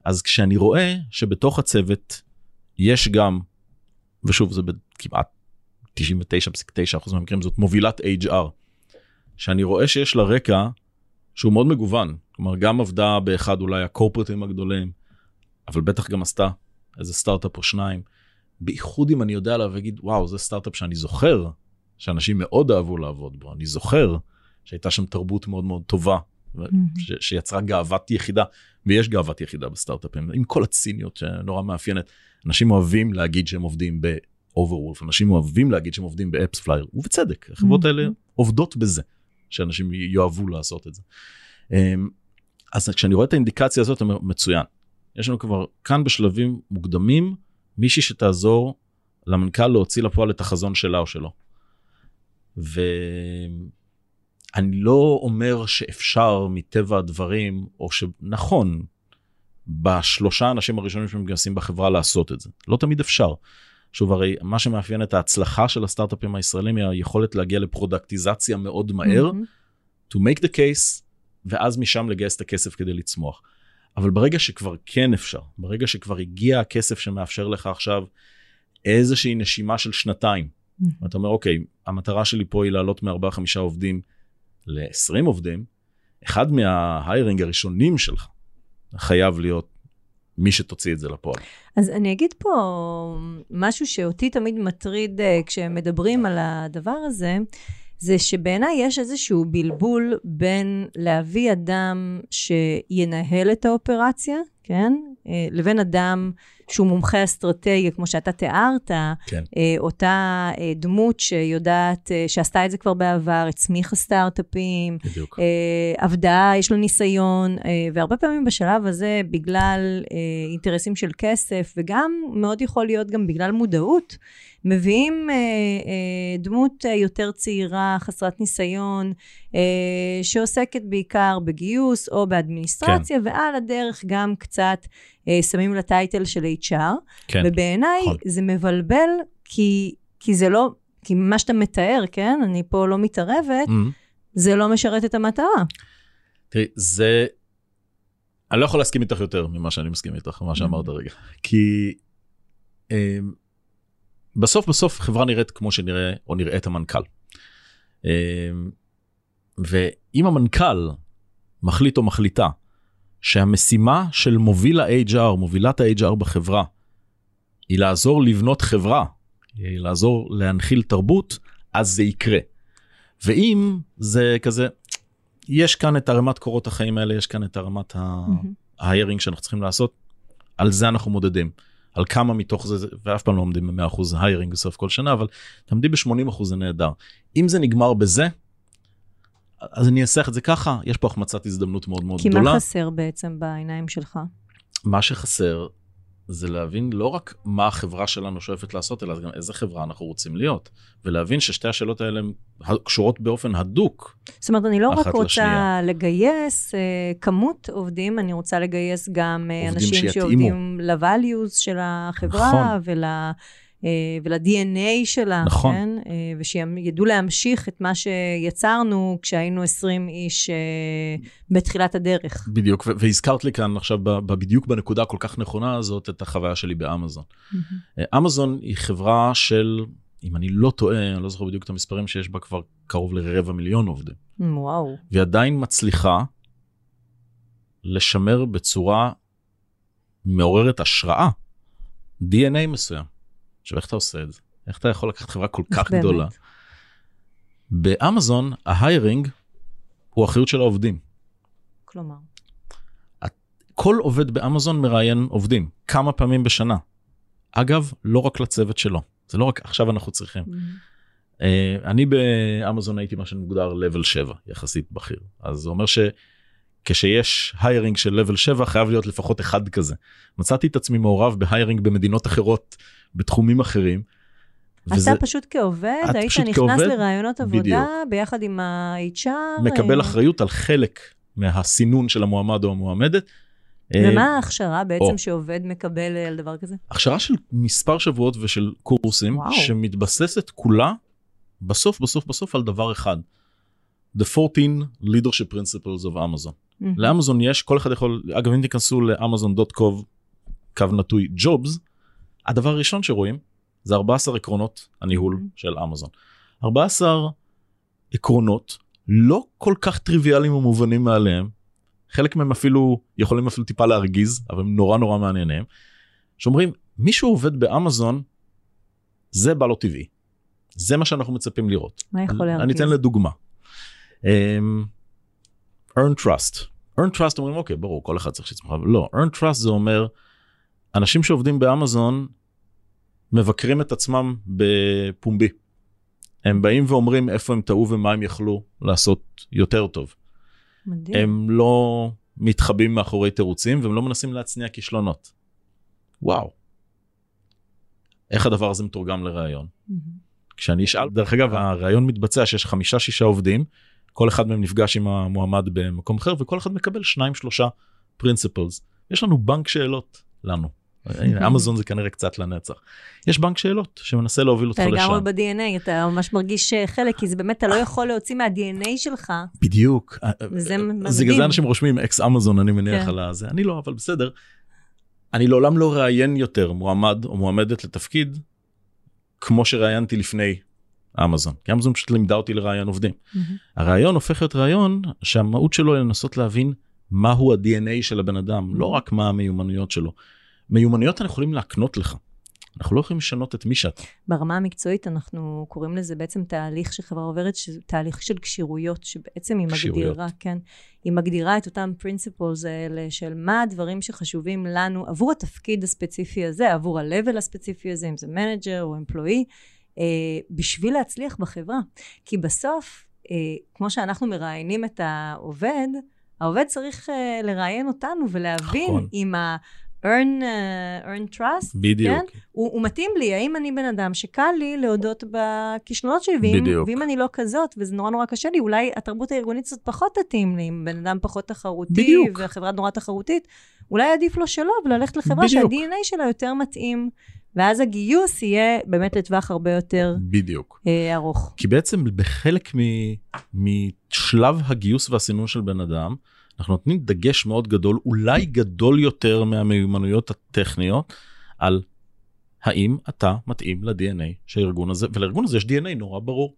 אז כשאני רואה שבתוך הצוות יש גם ושוב זה כמעט 99.9% מהמקרים זאת מובילת HR שאני רואה שיש לה רקע שהוא מאוד מגוון. כלומר גם עבדה באחד אולי הקורפרטים הגדולים אבל בטח גם עשתה איזה סטארט-אפ או שניים. בייחוד אם אני יודע עליו ואגיד וואו זה סטארט-אפ שאני זוכר שאנשים מאוד אהבו לעבוד בו. אני זוכר שהייתה שם תרבות מאוד מאוד טובה ש- שיצרה גאוות יחידה ויש גאוות יחידה בסטארט-אפים עם כל הציניות שנורא מאפיינת. אנשים אוהבים להגיד שהם עובדים ב-Overwolf אנשים אוהבים להגיד שהם עובדים ב AppsFlyer ובצדק החברות האלה עובדות בזה שאנשים יאהבו לעשות את זה. אמ, אז כשאני רואה את האינדיקציה הזאת אני אומר מצוין יש לנו כבר כאן בשלבים מוקדמים מישהי שתעזור למנכ"ל להוציא לפועל את החזון שלה או שלו. ואני לא אומר שאפשר מטבע הדברים, או שנכון, בשלושה אנשים הראשונים שמתגייסים בחברה לעשות את זה. לא תמיד אפשר. שוב, הרי מה שמאפיין את ההצלחה של הסטארט-אפים הישראלים היא היכולת להגיע לפרודקטיזציה מאוד מהר, mm-hmm. to make the case, ואז משם לגייס את הכסף כדי לצמוח. אבל ברגע שכבר כן אפשר, ברגע שכבר הגיע הכסף שמאפשר לך עכשיו איזושהי נשימה של שנתיים, mm-hmm. אתה אומר, אוקיי, המטרה שלי פה היא לעלות מארבעה חמישה עובדים ל-20 עובדים, אחד מההיירינג הראשונים שלך חייב להיות מי שתוציא את זה לפועל. אז אני אגיד פה משהו שאותי תמיד מטריד uh, כשמדברים על הדבר הזה. זה שבעיניי יש איזשהו בלבול בין להביא אדם שינהל את האופרציה, כן? אה, לבין אדם שהוא מומחה אסטרטגיה, כמו שאתה תיארת, כן. אה, אותה אה, דמות שיודעת, שעשתה את זה כבר בעבר, הצמיחה סטארט-אפים, בדיוק. עבדה, יש לו ניסיון, והרבה פעמים בשלב הזה, בגלל אינטרסים של כסף, וגם מאוד יכול להיות גם בגלל מודעות, מביאים אה, אה, דמות אה, יותר צעירה, חסרת ניסיון, אה, שעוסקת בעיקר בגיוס או באדמיניסטרציה, כן. ועל הדרך גם קצת אה, שמים לה טייטל של HR. כן. ובעיניי נכון. זה מבלבל, כי, כי זה לא, כי מה שאתה מתאר, כן? אני פה לא מתערבת, mm-hmm. זה לא משרת את המטרה. תראי, זה... אני לא יכול להסכים איתך יותר ממה שאני מסכים איתך, מה שאמרת רגע. כי... אה, בסוף בסוף חברה נראית כמו שנראה או נראית המנכ"ל. אמ, ואם המנכ"ל מחליט או מחליטה שהמשימה של מוביל ה-HR, מובילת ה-HR בחברה, היא לעזור לבנות חברה, היא לעזור להנחיל תרבות, אז זה יקרה. ואם זה כזה, יש כאן את הרמת קורות החיים האלה, יש כאן את הרמת ההיירינג שאנחנו צריכים לעשות, על זה אנחנו מודדים. על כמה מתוך זה, ואף פעם לא עומדים ב-100% היירינג בסוף כל שנה, אבל תעמדי ב-80% זה נהדר. אם זה נגמר בזה, אז אני אעשה את זה ככה, יש פה החמצת הזדמנות מאוד מאוד כי גדולה. כי מה חסר בעצם בעיניים שלך? מה שחסר זה להבין לא רק מה החברה שלנו שואפת לעשות, אלא גם איזה חברה אנחנו רוצים להיות. ולהבין ששתי השאלות האלה קשורות באופן הדוק. זאת אומרת, אני לא רק רוצה לשנייה. לגייס uh, כמות עובדים, אני רוצה לגייס גם uh, אנשים שיתאימו. שעובדים ל-values של החברה נכון. ול... אה, ול-DNA שלה, נכון. כן? אה, ושידעו להמשיך את מה שיצרנו כשהיינו 20 איש אה, בתחילת הדרך. בדיוק, והזכרת לי כאן עכשיו בדיוק בנקודה הכל כך נכונה הזאת את החוויה שלי באמזון. אמזון היא חברה של אם אני לא טועה, אני לא זוכר בדיוק את המספרים, שיש בה כבר קרוב לרבע מיליון עובדים. וואו. והיא עדיין מצליחה לשמר בצורה מעוררת השראה DNA מסוים. עכשיו, איך אתה עושה את זה? איך אתה יכול לקחת חברה כל כך באמת. גדולה? באמזון, ההיירינג הוא אחריות של העובדים. כלומר, כל עובד באמזון מראיין עובדים, כמה פעמים בשנה. אגב, לא רק לצוות שלו, זה לא רק עכשיו אנחנו צריכים. Uh, אני באמזון הייתי מה שמוגדר level 7 יחסית בכיר אז זה אומר שכשיש היירינג של level 7 חייב להיות לפחות אחד כזה. מצאתי את עצמי מעורב בהיירינג במדינות אחרות בתחומים אחרים. אתה פשוט כעובד, את היית פשוט נכנס כעובד, לראיונות עבודה בדיוק. ביחד עם ה-HR. מקבל אה, אחריות על חלק מהסינון של המועמד או המועמדת. אה, ומה ההכשרה בעצם או. שעובד מקבל על דבר כזה? הכשרה של מספר שבועות ושל קורסים וואו. שמתבססת כולה בסוף בסוף בסוף על דבר אחד. The 14 leadership principles of Amazon. מהמם. לאמזון יש, כל אחד יכול, אגב אם תיכנסו לאמזון.קוב, קו נטוי ג'ובס, הדבר הראשון שרואים זה 14 עקרונות הניהול Mhm. של אמזון. 14 עקרונות לא כל כך טריוויאליים ומובנים מאליהם, חלק מהם אפילו יכולים אפילו טיפה להרגיז, אבל הם נורא נורא מעניינים, שאומרים מישהו עובד באמזון, זה בא לו טבעי. זה מה שאנחנו מצפים לראות. מה יכול להרגיז? אני אתן לדוגמה. Um, earn trust. earn trust אומרים אוקיי ברור כל אחד צריך שיצמח לא earn trust זה אומר אנשים שעובדים באמזון מבקרים את עצמם בפומבי. הם באים ואומרים איפה הם טעו ומה הם יכלו לעשות יותר טוב. מדהים. הם לא מתחבאים מאחורי תירוצים והם לא מנסים להצניע כישלונות. וואו. איך הדבר הזה מתורגם לראיון? מהמם. כשאני אשאל, דרך אגב, הראיון מתבצע שיש חמישה שישה עובדים, כל אחד מהם נפגש עם המועמד במקום אחר, וכל אחד מקבל שניים שלושה פרינציפלס. יש לנו בנק שאלות לנו. הנה, אמזון זה כנראה קצת לנצח. יש בנק שאלות שמנסה להוביל אותך אתה לשם. לגמרי ב-DNA, אתה ממש מרגיש אה, חלק, כי זה באמת, אתה לא יכול להוציא מה-DNA שלך. בדיוק. וזה אז מדהים. בגלל זה אנשים רושמים אקס אמזון, אני מניח כן. על הזה. אני לא, אבל בסדר. אני לעולם לא ראיין יותר מועמד או מועמדת לתפקיד, כמו שראיינתי לפני אמזון. כי אמזון פשוט לימדה אותי לראיין עובדים. מהמם. הריאיון הופך להיות רעיון שהמהות שלו היא לנסות להבין מהו ה-DNA של הבן אדם, לא רק מה המיומנויות שלו. מיומנויות אנחנו יכולים להקנות לך. אנחנו לא יכולים לשנות את מי שאתה. ברמה המקצועית אנחנו קוראים לזה בעצם תהליך שחברה עוברת, שזה תהליך של כשירויות, שבעצם היא כשירויות. מגדירה, כן, היא מגדירה את אותם principles האלה של מה הדברים שחשובים לנו עבור התפקיד הספציפי הזה, עבור ה-level הספציפי הזה, אם זה manager או employee, אה, בשביל להצליח בחברה. כי בסוף, אה, כמו שאנחנו מראיינים את העובד, העובד צריך אה, לראיין אותנו ולהבין נכון. אם. Earn, uh, earn trust, בדיוק. כן? הוא, הוא מתאים לי, האם אני בן אדם שקל לי להודות בכישלונות שלי, ואם, בדיוק. ואם אני לא כזאת, וזה נורא נורא קשה לי, אולי התרבות הארגונית קצת פחות תתאים לי, אם בן אדם פחות תחרותי, בדיוק. והחברה נורא תחרותית, אולי עדיף לו שלא, וללכת לחברה בדיוק. שה-DNA שלה יותר מתאים, ואז הגיוס יהיה באמת לטווח הרבה יותר בדיוק. אה, ארוך. כי בעצם בחלק מ- משלב הגיוס והסינון של בן אדם, אנחנו נותנים דגש מאוד גדול, אולי גדול יותר מהמיומנויות הטכניות, על האם אתה מתאים ל-DNA של הארגון הזה, ולארגון הזה יש DNA נורא ברור.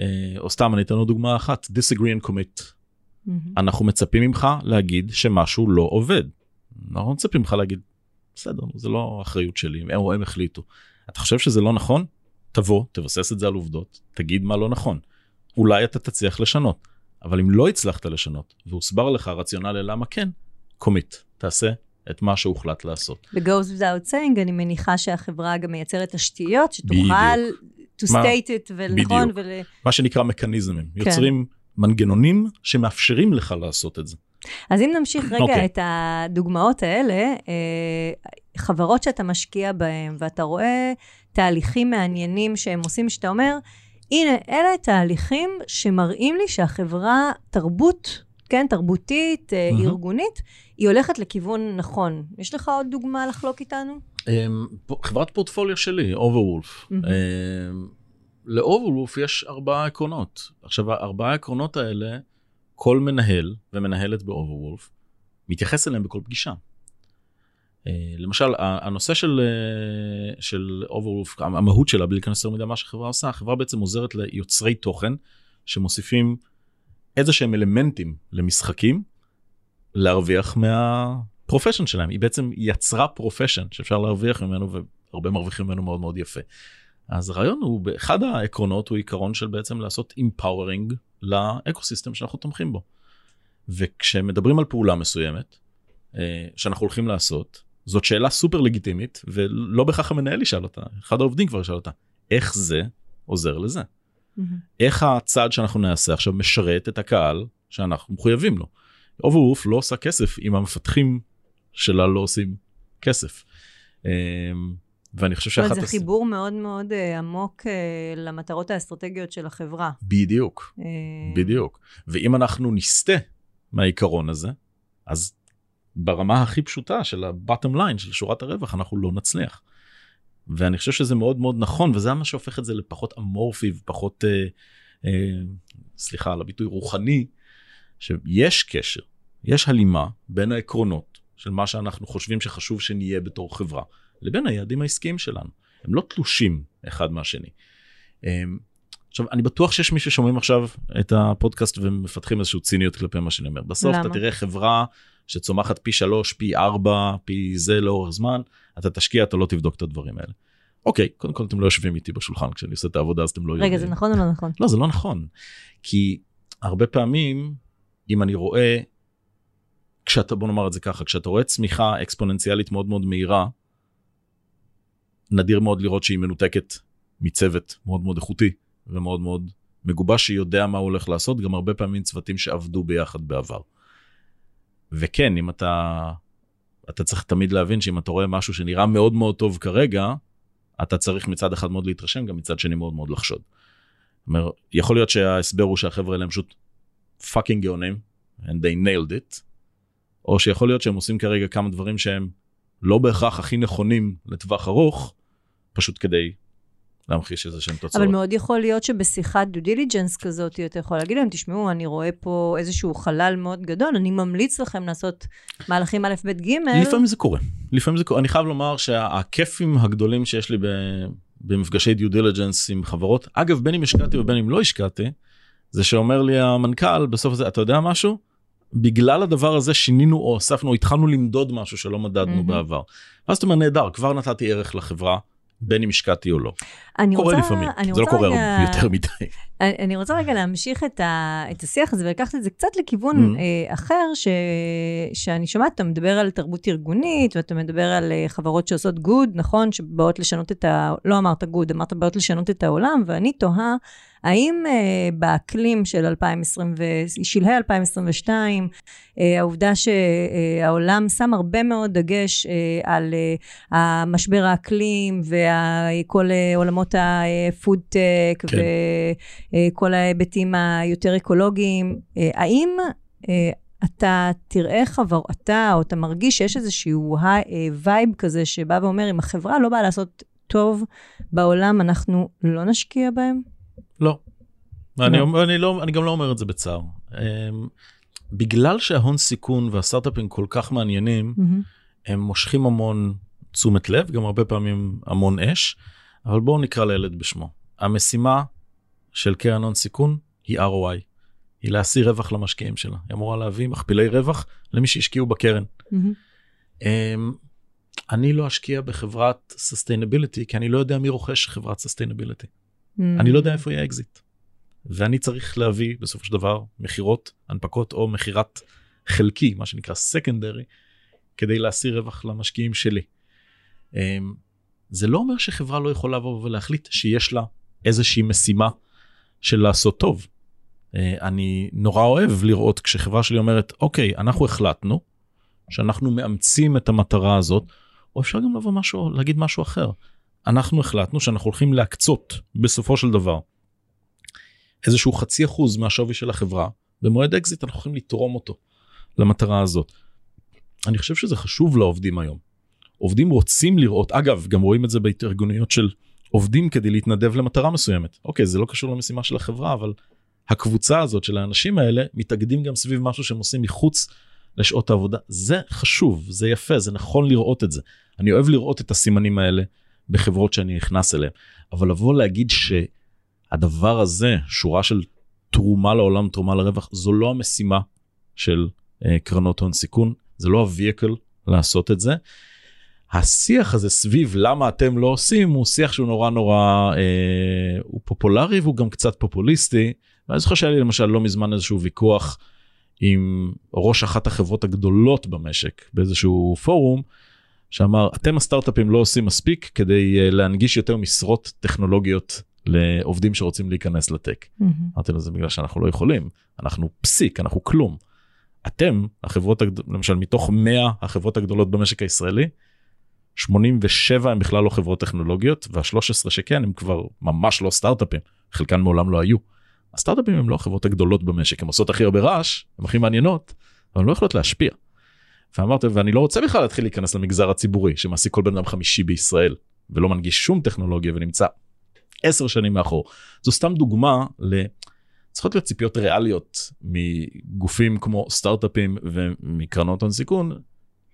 אה, או סתם אני אתן לו דוגמה אחת, disagree and commit. אנחנו מצפים ממך להגיד שמשהו לא עובד. אנחנו מצפים ממך להגיד, בסדר, זה לא אחריות שלי, הם או הם החליטו. אתה חושב שזה לא נכון? תבוא, תבסס את זה על עובדות, תגיד מה לא נכון. אולי אתה תצליח לשנות, אבל אם לא הצלחת לשנות, והוסבר לך הרציונל ללמה כן, קומיט, תעשה את מה שהוחלט לעשות. ב-goes without saying, אני מניחה שהחברה גם מייצרת תשתיות, שתוכל to מה- state it, ונכון. ול... מה שנקרא מכניזמים, כן. יוצרים מנגנונים שמאפשרים לך לעשות את זה. אז אם נמשיך רגע אוקיי. את הדוגמאות האלה, אה, חברות שאתה משקיע בהן, ואתה רואה תהליכים מעניינים שהם עושים, שאתה אומר, הנה, אלה תהליכים שמראים לי שהחברה, תרבות, כן, תרבותית, מהמם. ארגונית, היא הולכת לכיוון נכון. יש לך עוד דוגמה לחלוק איתנו? אמ, חברת פורטפוליו שלי, Overwolf. מהמם. ל Overwolf יש ארבעה עקרונות. עכשיו, הארבעה העקרונות האלה, כל מנהל ומנהלת ב Overwolf מתייחס אליהם בכל פגישה. אה, למשל הנושא של אה, של Overwolf המהות שלה בלי להיכנס יותר מדי מה שהחברה עושה החברה בעצם עוזרת ליוצרי תוכן שמוסיפים איזה שהם אלמנטים למשחקים להרוויח מה profession שלהם היא בעצם יצרה profession שאפשר להרוויח ממנו והרבה מרוויחים ממנו מאוד מאוד יפה. אז הרעיון הוא באחד העקרונות הוא עיקרון של בעצם לעשות empowering לאקוסיסטם שאנחנו תומכים בו. וכשמדברים על פעולה מסוימת אה, שאנחנו הולכים לעשות זאת שאלה סופר לגיטימית ולא בהכרח המנהל ישאל אותה אחד העובדים כבר ישאל אותה איך זה עוזר לזה. Mm-hmm. איך הצעד שאנחנו נעשה עכשיו משרת את הקהל שאנחנו מחויבים לו. Overwolf לא עושה כסף אם המפתחים שלה לא עושים כסף. אמ, ואני חושב שאחת... זה הס... חיבור מאוד מאוד uh, עמוק uh, למטרות האסטרטגיות של החברה. בדיוק, uh... בדיוק. ואם אנחנו נסטה מהעיקרון הזה, אז ברמה הכי פשוטה של ה-bottom line, של שורת הרווח, אנחנו לא נצליח. ואני חושב שזה מאוד מאוד נכון, וזה מה שהופך את זה לפחות אמורפי ופחות, אה, אה, סליחה על הביטוי, רוחני, שיש קשר, יש הלימה בין העקרונות של מה שאנחנו חושבים שחשוב שנהיה בתור חברה, לבין היעדים העסקיים שלנו. הם לא תלושים אחד מהשני. אה, עכשיו, אני בטוח שיש מי ששומעים עכשיו את הפודקאסט ומפתחים איזושהי ציניות כלפי מה שאני אומר. בסוף למה? אתה תראה חברה שצומחת פי שלוש, פי ארבע, פי זה לאורך זמן, אתה תשקיע, אתה לא תבדוק את הדברים האלה. אוקיי, קודם כל אתם לא יושבים איתי בשולחן כשאני עושה את העבודה אז אתם לא יודעים. רגע, זה נכון או לא נכון? לא, זה לא נכון. כי הרבה פעמים, אם אני רואה, כשאתה, בוא נאמר את זה ככה, כשאתה רואה צמיחה אקספוננציאלית מאוד מאוד מהירה, נדיר מאוד לראות שהיא מנותקת מצוות מאוד מאוד איכותי ומאוד מאוד מגובש שיודע מה הוא הולך לעשות, גם הרבה פעמים צוותים שעבדו ביחד בעבר. וכן, אם אתה, אתה צריך תמיד להבין שאם אתה רואה משהו שנראה מאוד מאוד טוב כרגע, אתה צריך מצד אחד מאוד להתרשם, גם מצד שני מאוד מאוד לחשוד. אומר, יכול להיות שההסבר הוא שהחבר'ה האלה הם פשוט fucking גאונים, and they nailed it, או שיכול להיות שהם עושים כרגע כמה דברים שהם לא בהכרח הכי נכונים לטווח ארוך, פשוט כדי להמחיש איזה שהם תוצאות. אבל מאוד יכול להיות שבשיחת due diligence כזאת, אתה יכול להגיד להם, תשמעו, אני רואה פה איזשהו חלל מאוד גדול, אני ממליץ לכם לעשות מהלכים א', ב', ג'. לפעמים זה קורה. לפעמים זה קורה. אני חייב לומר שה כיפים הגדולים שיש לי במפגשי due diligence עם חברות, אגב, בין אם השקעתי ובין אם לא השקעתי, זה שאומר לי המנכ"ל בסוף הזה, אתה יודע משהו? בגלל הדבר הזה שינינו או הוספנו, התחלנו למדוד משהו שלא מדדנו mm-hmm. בעבר. ואז אתה אומר, נהדר, כבר נתתי ערך לחברה. בין אם השקעתי או לא. אני קורה רוצה, לפעמים, זה לא קורה רגע, יותר מדי. אני, רוצה רגע להמשיך את, ה, את השיח הזה ולקחת את זה קצת לכיוון mm-hmm. אה, אחר, ש, שאני שומעת, אתה מדבר על תרבות ארגונית, ואתה מדבר על אה, חברות שעושות גוד, נכון? שבאות לשנות את ה... לא אמרת גוד, אמרת באות לשנות את העולם, ואני תוהה, האם uh, באקלים של 2020 ושלהי 2022, uh, העובדה שהעולם שם הרבה מאוד דגש uh, על uh, המשבר האקלים וכל uh, עולמות הפודטק כן. וכל ההיבטים היותר אקולוגיים, uh, האם uh, אתה תראה חבר, אתה או אתה מרגיש שיש איזשהו vibe כזה שבא ואומר, אם החברה לא באה לעשות טוב בעולם, אנחנו לא נשקיע בהם? לא. אני, לא. אני, לא, אני גם לא אומר את זה בצער. בגלל שההון סיכון והסטארט-אפים כל כך מעניינים, mm-hmm. הם מושכים המון תשומת לב, גם הרבה פעמים המון אש, אבל בואו נקרא לילד בשמו. המשימה של קרן הון סיכון היא ROI, היא להשיא רווח למשקיעים שלה. היא אמורה להביא מכפילי רווח למי שהשקיעו בקרן. Mm-hmm. אני לא אשקיע בחברת sustainability, כי אני לא יודע מי רוכש חברת sustainability. Mm. אני לא יודע איפה יהיה אקזיט. ואני צריך להביא בסופו של דבר מכירות, הנפקות או מכירת חלקי, מה שנקרא secondary, כדי להשיא רווח למשקיעים שלי. אמ, זה לא אומר שחברה לא יכולה לבוא ולהחליט שיש לה איזושהי משימה של לעשות טוב. אה, אני נורא אוהב לראות כשחברה שלי אומרת, אוקיי, אנחנו החלטנו שאנחנו מאמצים את המטרה הזאת, או אפשר גם לבוא משהו, להגיד משהו אחר. אנחנו החלטנו שאנחנו הולכים להקצות בסופו של דבר איזשהו חצי אחוז מהשווי של החברה, במועד אקזיט אנחנו יכולים לתרום אותו למטרה הזאת. אני חושב שזה חשוב לעובדים היום. עובדים רוצים לראות, אגב, גם רואים את זה בהתארגנויות של עובדים כדי להתנדב למטרה מסוימת. אוקיי, זה לא קשור למשימה של החברה, אבל הקבוצה הזאת של האנשים האלה מתאגדים גם סביב משהו שהם עושים מחוץ לשעות העבודה. זה חשוב, זה יפה, זה נכון לראות את זה. אני אוהב לראות את הסימנים האלה בחברות שאני נכנס אליהן. אבל לבוא להגיד שהדבר הזה, שורה של תרומה לעולם, תרומה לרווח, זו לא המשימה של uh, קרנות הון סיכון, זה לא הווייקל לעשות את זה. השיח הזה סביב למה אתם לא עושים הוא שיח שהוא נורא נורא אה, הוא פופולרי והוא גם קצת פופוליסטי. ואני זוכר שהיה לי למשל לא מזמן איזשהו ויכוח עם ראש אחת החברות הגדולות במשק באיזשהו פורום שאמר אתם הסטארט-אפים לא עושים מספיק כדי אה, להנגיש יותר משרות טכנולוגיות לעובדים שרוצים להיכנס לטק. Mm-hmm. אמרתי לו זה בגלל שאנחנו לא יכולים אנחנו פסיק אנחנו כלום. אתם החברות. למשל מתוך 100 החברות הגדולות במשק הישראלי 87 הם בכלל לא חברות טכנולוגיות וה-13 שכן הם כבר ממש לא סטארט-אפים חלקן מעולם לא היו. הסטארט-אפים הם לא החברות הגדולות במשק הם עושות הכי הרבה רעש הם הכי מעניינות אבל הן לא יכולות להשפיע. ואמרתי ואני לא רוצה בכלל להתחיל להיכנס למגזר הציבורי שמעסיק כל בן אדם חמישי בישראל ולא מנגיש שום טכנולוגיה ונמצא עשר שנים מאחור. זו סתם דוגמה ל... צריכות להיות ציפיות ריאליות מגופים כמו סטארט-אפים ומקרנות הון סיכון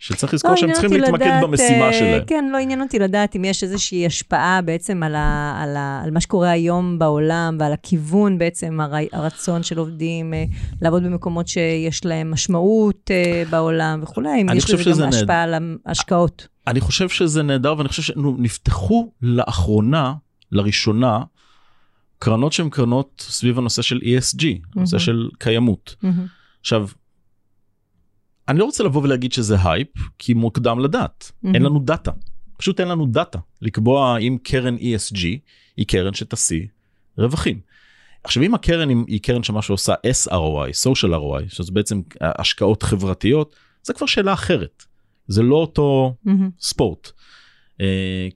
שצריך לזכור לא, שהם צריכים להתמקד לדעת, במשימה אה, שלהם. כן, לא עניין אותי לדעת אם יש איזושהי השפעה בעצם על, ה, על, ה, על מה שקורה היום בעולם ועל הכיוון בעצם, הר, הרצון של עובדים אה, לעבוד במקומות שיש להם משמעות אה, בעולם וכולי, אם יש לזה גם נהד- השפעה על ההשקעות. אני חושב שזה נהדר ואני חושב שנפתחו לאחרונה לראשונה קרנות שהן קרנות סביב הנושא של ESG, הנושא מהמם. של קיימות. מהמם. עכשיו, אני לא רוצה לבוא ולהגיד שזה הייפ כי מוקדם לדעת, מהמם. אין לנו דאטה, פשוט אין לנו דאטה לקבוע אם קרן ESG היא קרן שתשיא רווחים. עכשיו אם הקרן היא- קרן שמה שעושה SROI, social ROI, שזה בעצם השקעות חברתיות, זה כבר שאלה אחרת. זה לא אותו מהמם. ספורט. Uh,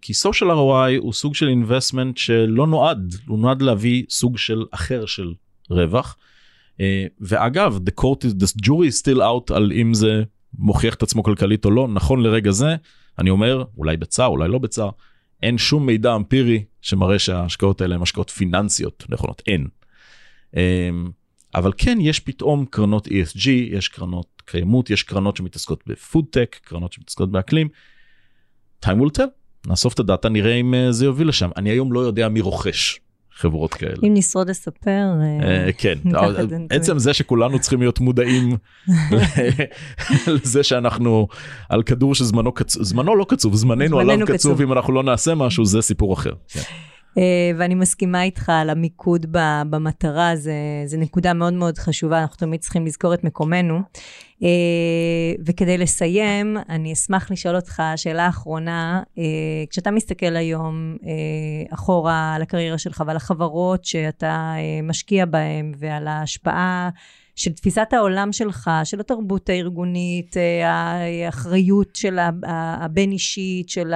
כי social ROI הוא סוג של investment שלא נועד, הוא נועד להביא סוג של אחר של רווח. Uh, ואגב, the court is, the jury is still out על אם זה מוכיח את עצמו כלכלית או לא, נכון לרגע זה, אני אומר, אולי בצער, אולי לא בצער, אין שום מידע אמפירי שמראה שההשקעות האלה הן השקעות פיננסיות נכונות, אין. Um, אבל כן, יש פתאום קרנות ESG, יש קרנות קיימות, יש קרנות שמתעסקות בפודטק, קרנות שמתעסקות באקלים. time will tell, נאסוף את הדאטה, נראה אם אה, זה יוביל לשם. אני היום לא יודע מי רוכש חברות כאלה. אם נשרוד לספר, אה, אה, כן. עצם זה שכולנו צריכים להיות מודעים לזה שאנחנו על כדור שזמנו קצוב, זמנו לא קצוב, זמננו עליו קצוב קצוב. אם אנחנו לא נעשה משהו, זה סיפור אחר. אה, ואני מסכימה איתך על המיקוד במטרה, זה, זה נקודה מאוד מאוד חשובה, אנחנו תמיד צריכים לזכור את מקומנו. אה, וכדי לסיים, אני אשמח לשאול אותך שאלה אחרונה, אה, כשאתה מסתכל היום אחורה על הקריירה שלך ועל החברות שאתה משקיע בהן ועל ההשפעה של תפיסת העולם שלך, של התרבות הארגונית, אה, האחריות של ה- ה- הבין-אישית, של,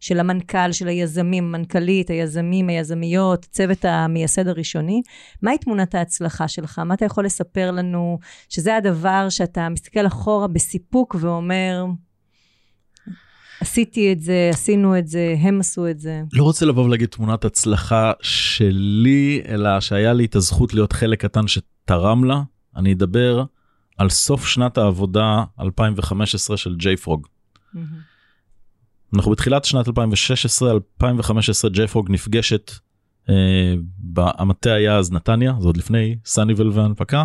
של המנכ"ל, של היזמים, המנכ"לית, היזמים, היזמיות, צוות המייסד הראשוני, מהי תמונת ההצלחה שלך? מה אתה יכול לספר לנו שזה הדבר שאתה מסתכל אחורה בסיפוק ואומר, עשיתי את זה, עשינו את זה, הם עשו את זה. לא רוצה לבוא ולהגיד תמונת הצלחה שלי, אלא שהיה לי את הזכות להיות חלק קטן שתרם לה. אני אדבר על סוף שנת העבודה 2015 של ג'יי פרוג. אנחנו בתחילת שנת 2016, 2015 ג'פרוג נפגשת, אה, המטה היה אז נתניה, זה עוד לפני סאניבל והנפקה,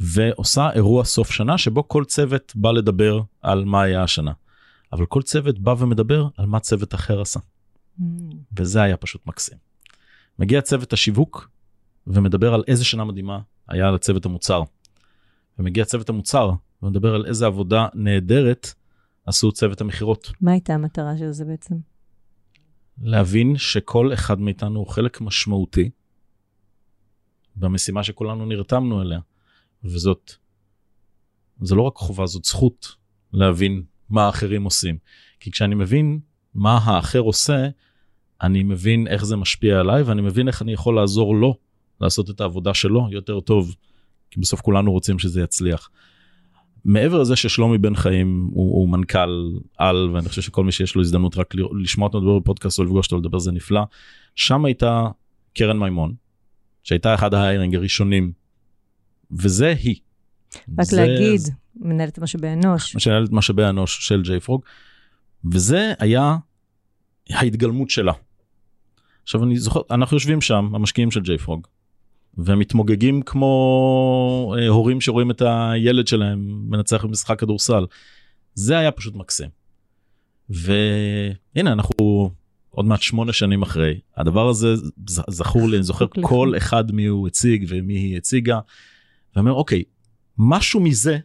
ועושה אירוע סוף שנה שבו כל צוות בא לדבר על מה היה השנה. אבל כל צוות בא ומדבר על מה צוות אחר עשה, וזה היה פשוט מקסים. מגיע צוות השיווק ומדבר על איזה שנה מדהימה היה לצוות המוצר. ומגיע צוות המוצר ומדבר על איזה עבודה נהדרת עשו צוות המכירות. מה הייתה המטרה של זה בעצם? להבין שכל אחד מאיתנו הוא חלק משמעותי במשימה שכולנו נרתמנו אליה. וזאת, זה לא רק חובה, זאת זכות להבין מה האחרים עושים. כי כשאני מבין מה האחר עושה, אני מבין איך זה משפיע עליי ואני מבין איך אני יכול לעזור לו לעשות את העבודה שלו יותר טוב. כי בסוף כולנו רוצים שזה יצליח. מעבר לזה ששלומי בן חיים הוא, הוא מנכ"ל על ואני חושב שכל מי שיש לו הזדמנות רק לשמוע אותו לדבר בפודקאסט או לפגוש אותו לדבר זה נפלא. שם הייתה קרן מימון שהייתה אחד ההיירינג הראשונים וזה היא. רק זה- להגיד, מנהלת משאבי אנוש. מנהלת משאבי אנוש של ג'ייפרוג, וזה היה ההתגלמות שלה. עכשיו אני זוכר, אנחנו יושבים שם, המשקיעים של ג'ייפרוג, ומתמוגגים כמו אה, הורים שרואים את הילד שלהם מנצח במשחק כדורסל. זה היה פשוט מקסים. והנה אנחנו עוד מעט שמונה שנים אחרי הדבר הזה זכור לי אני זוכר כל אחד מי הוא הציג ומי היא הציגה. ואומר אוקיי משהו מזה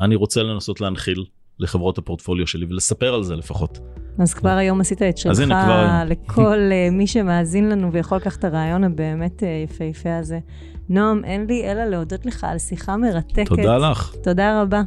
אני רוצה לנסות להנחיל לחברות הפורטפוליו שלי ולספר על זה לפחות. אז כבר היום עשית את שלך הנה, לכל אה, מי שמאזין לנו ויכול לקחת את הרעיון הבאמת אה, יפהפה הזה. נועם, אין לי אלא להודות לך על שיחה מרתקת. תודה לך. תודה רבה.